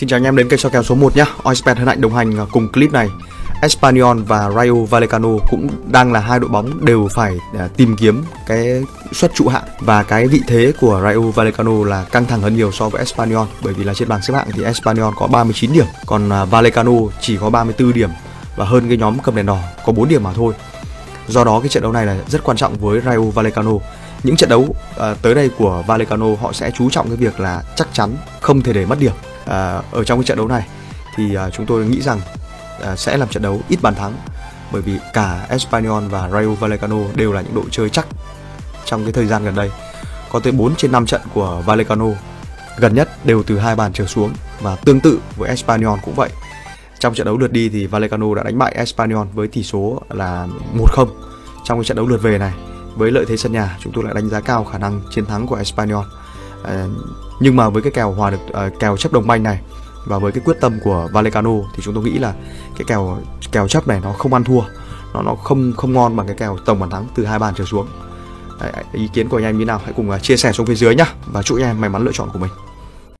Xin chào anh em đến kênh soi kèo số 1 nhé. Oispet hân hạnh đồng hành à, cùng clip này. Espanyol và Rayo Vallecano cũng đang là hai đội bóng đều phải à, tìm kiếm cái suất trụ hạng và cái vị thế của Rayo Vallecano là căng thẳng hơn nhiều so với Espanyol bởi vì là trên bảng xếp hạng thì Espanyol có 39 điểm, còn à, Vallecano chỉ có 34 điểm và hơn cái nhóm cầm đèn đỏ có 4 điểm mà thôi. Do đó cái trận đấu này là rất quan trọng với Rayo Vallecano. Những trận đấu tới đây của Vallecano họ sẽ chú trọng cái việc là chắc chắn không thể để mất điểm à, ở trong cái trận đấu này thì à, chúng tôi nghĩ rằng à, sẽ làm trận đấu ít bàn thắng bởi vì cả Espanyol và Rayo Vallecano đều là những đội chơi chắc trong cái thời gian gần đây. Có tới 4 trên 5 trận của Vallecano gần nhất đều từ hai bàn trở xuống và tương tự với Espanyol cũng vậy. Trong trận đấu lượt đi thì Vallecano đã đánh bại Espanyol với tỷ số là 1-0 trong cái trận đấu lượt về này với lợi thế sân nhà chúng tôi lại đánh giá cao khả năng chiến thắng của Espanyol à, nhưng mà với cái kèo hòa được à, kèo chấp đồng banh này và với cái quyết tâm của Vallecano thì chúng tôi nghĩ là cái kèo kèo chấp này nó không ăn thua. Nó nó không không ngon bằng cái kèo tổng bàn thắng từ hai bàn trở xuống. Đấy, ý kiến của anh em như nào? Hãy cùng ờ, chia sẻ xuống phía dưới nhá và chúc anh em may mắn lựa chọn của mình.